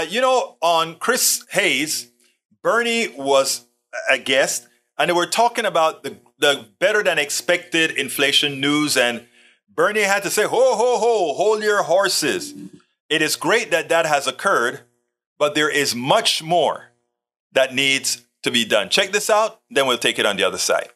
Uh, you know, on Chris Hayes, Bernie was a guest, and they were talking about the, the better than expected inflation news. And Bernie had to say, ho, ho, ho, hold your horses. It is great that that has occurred, but there is much more that needs to be done. Check this out, then we'll take it on the other side.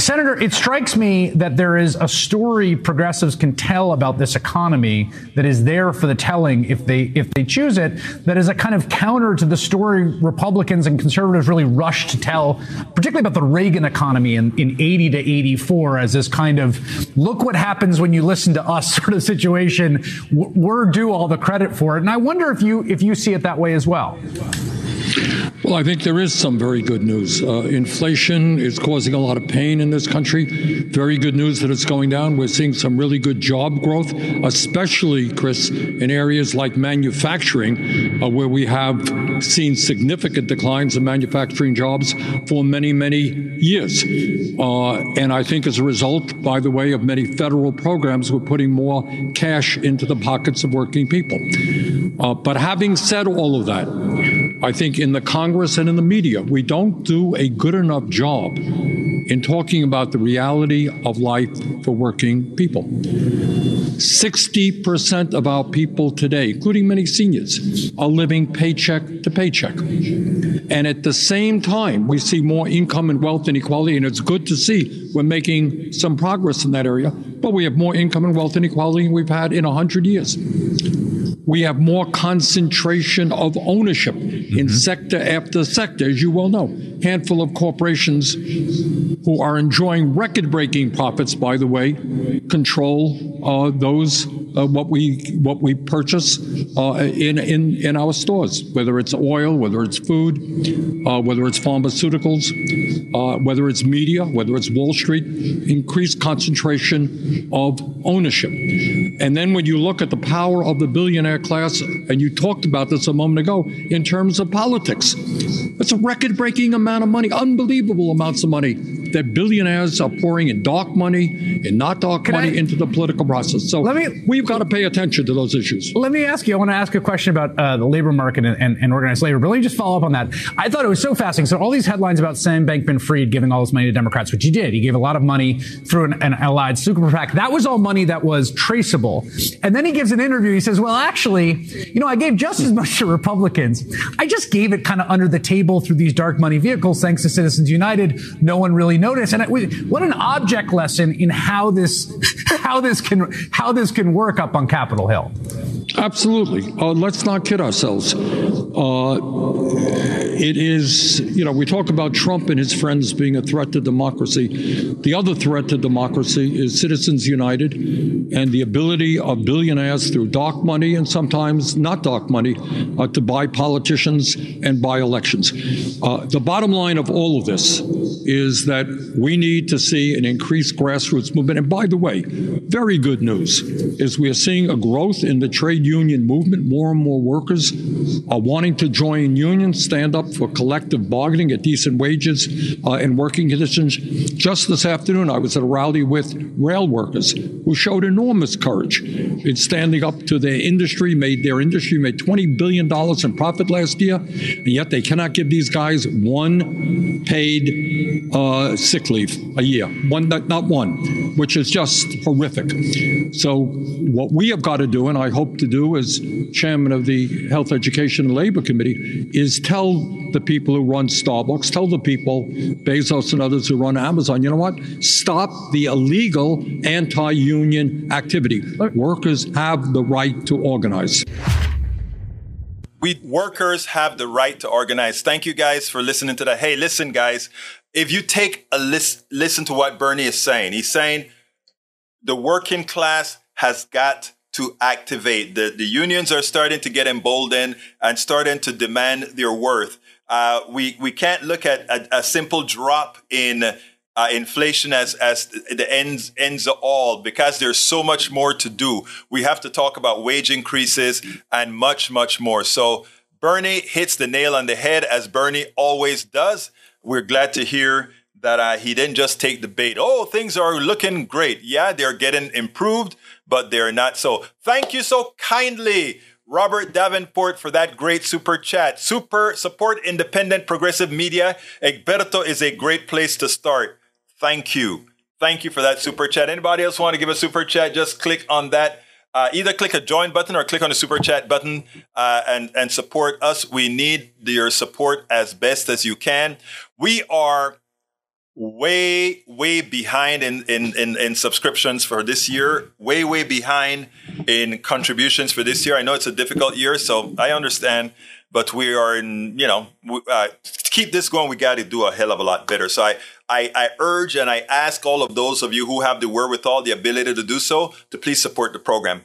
Senator, it strikes me that there is a story progressives can tell about this economy that is there for the telling if they if they choose it. That is a kind of counter to the story Republicans and conservatives really rushed to tell, particularly about the Reagan economy in, in 80 to 84 as this kind of look what happens when you listen to us sort of situation. We're due all the credit for it, and I wonder if you if you see it that way as well. Well, I think there is some very good news. Uh, inflation is causing a lot of pain in this country. Very good news that it's going down. We're seeing some really good job growth, especially, Chris, in areas like manufacturing, uh, where we have seen significant declines in manufacturing jobs for many, many years. Uh, and I think as a result, by the way, of many federal programs, we're putting more cash into the pockets of working people. Uh, but having said all of that, I think in the Congress and in the media, we don't do a good enough job in talking about the reality of life for working people. 60% of our people today, including many seniors, are living paycheck to paycheck. And at the same time, we see more income and wealth inequality, and it's good to see we're making some progress in that area, but we have more income and wealth inequality than we've had in 100 years we have more concentration of ownership mm-hmm. in sector after sector, as you well know. Handful of corporations who are enjoying record-breaking profits, by the way, control uh, those uh, what we what we purchase uh, in in in our stores, whether it's oil, whether it's food, uh, whether it's pharmaceuticals, uh, whether it's media, whether it's Wall Street. Increased concentration of ownership, and then when you look at the power of the billionaire class, and you talked about this a moment ago in terms of politics, it's a record-breaking amount of money, unbelievable amounts of money that billionaires are pouring in dark money and not dark Can money I, into the political process. So let me, we've got to pay attention to those issues. Let me ask you. I want to ask a question about uh, the labor market and, and, and, organized labor. But let me just follow up on that. I thought it was so fascinating. So all these headlines about Sam Bankman-Fried giving all this money to Democrats, which he did. He gave a lot of money through an, an allied super PAC. That was all money that was traceable. And then he gives an interview. He says, "Well, actually, you know, I gave just as much to Republicans. I just gave it kind of under the table through these dark money vehicles, thanks to Citizens United. No one really notice. And what an object lesson in how this, how this can, how this can work up on Capitol Hill. Absolutely. Uh, let's not kid ourselves. Uh, it is, you know, we talk about Trump and his friends being a threat to democracy. The other threat to democracy is Citizens United and the ability of billionaires through dark money and sometimes not dark money uh, to buy politicians and buy elections. Uh, the bottom line of all of this is that we need to see an increased grassroots movement. And by the way, very good news is we are seeing a growth in the trade union movement. More and more workers are wanting to join unions, stand up for collective bargaining at decent wages uh, and working conditions. Just this afternoon, I was at a rally with rail workers who showed enormous courage in standing up to their industry, made their industry made $20 billion in profit last year, and yet they cannot give these guys one paid uh, sick leave a year. One, not one, which is just horrific. So, what we have got to do, and I hope to do as chairman of the Health, Education, and Labor Committee, is tell the people who run Starbucks, tell the people, Bezos and others who run Amazon, you know what? Stop the illegal anti union activity. Workers have the right to organize. We workers have the right to organize. Thank you guys for listening to that. Hey, listen, guys, if you take a list, listen to what Bernie is saying, he's saying the working class has got to activate. The, the unions are starting to get emboldened and starting to demand their worth. Uh, we, we can't look at a, a simple drop in uh, inflation as, as the ends, ends all because there's so much more to do. We have to talk about wage increases and much, much more. So Bernie hits the nail on the head as Bernie always does. We're glad to hear that uh, he didn't just take the bait. Oh, things are looking great. Yeah, they're getting improved, but they're not. So thank you so kindly. Robert Davenport for that great super chat. Super support independent progressive media. Egberto is a great place to start. Thank you. Thank you for that super chat. Anybody else want to give a super chat? Just click on that. Uh, either click a join button or click on the super chat button uh, and and support us. We need your support as best as you can. We are way way behind in, in in in subscriptions for this year way way behind in contributions for this year. I know it's a difficult year so i understand but we are in you know uh, to keep this going we got to do a hell of a lot better. So I, I i urge and i ask all of those of you who have the wherewithal the ability to do so to please support the program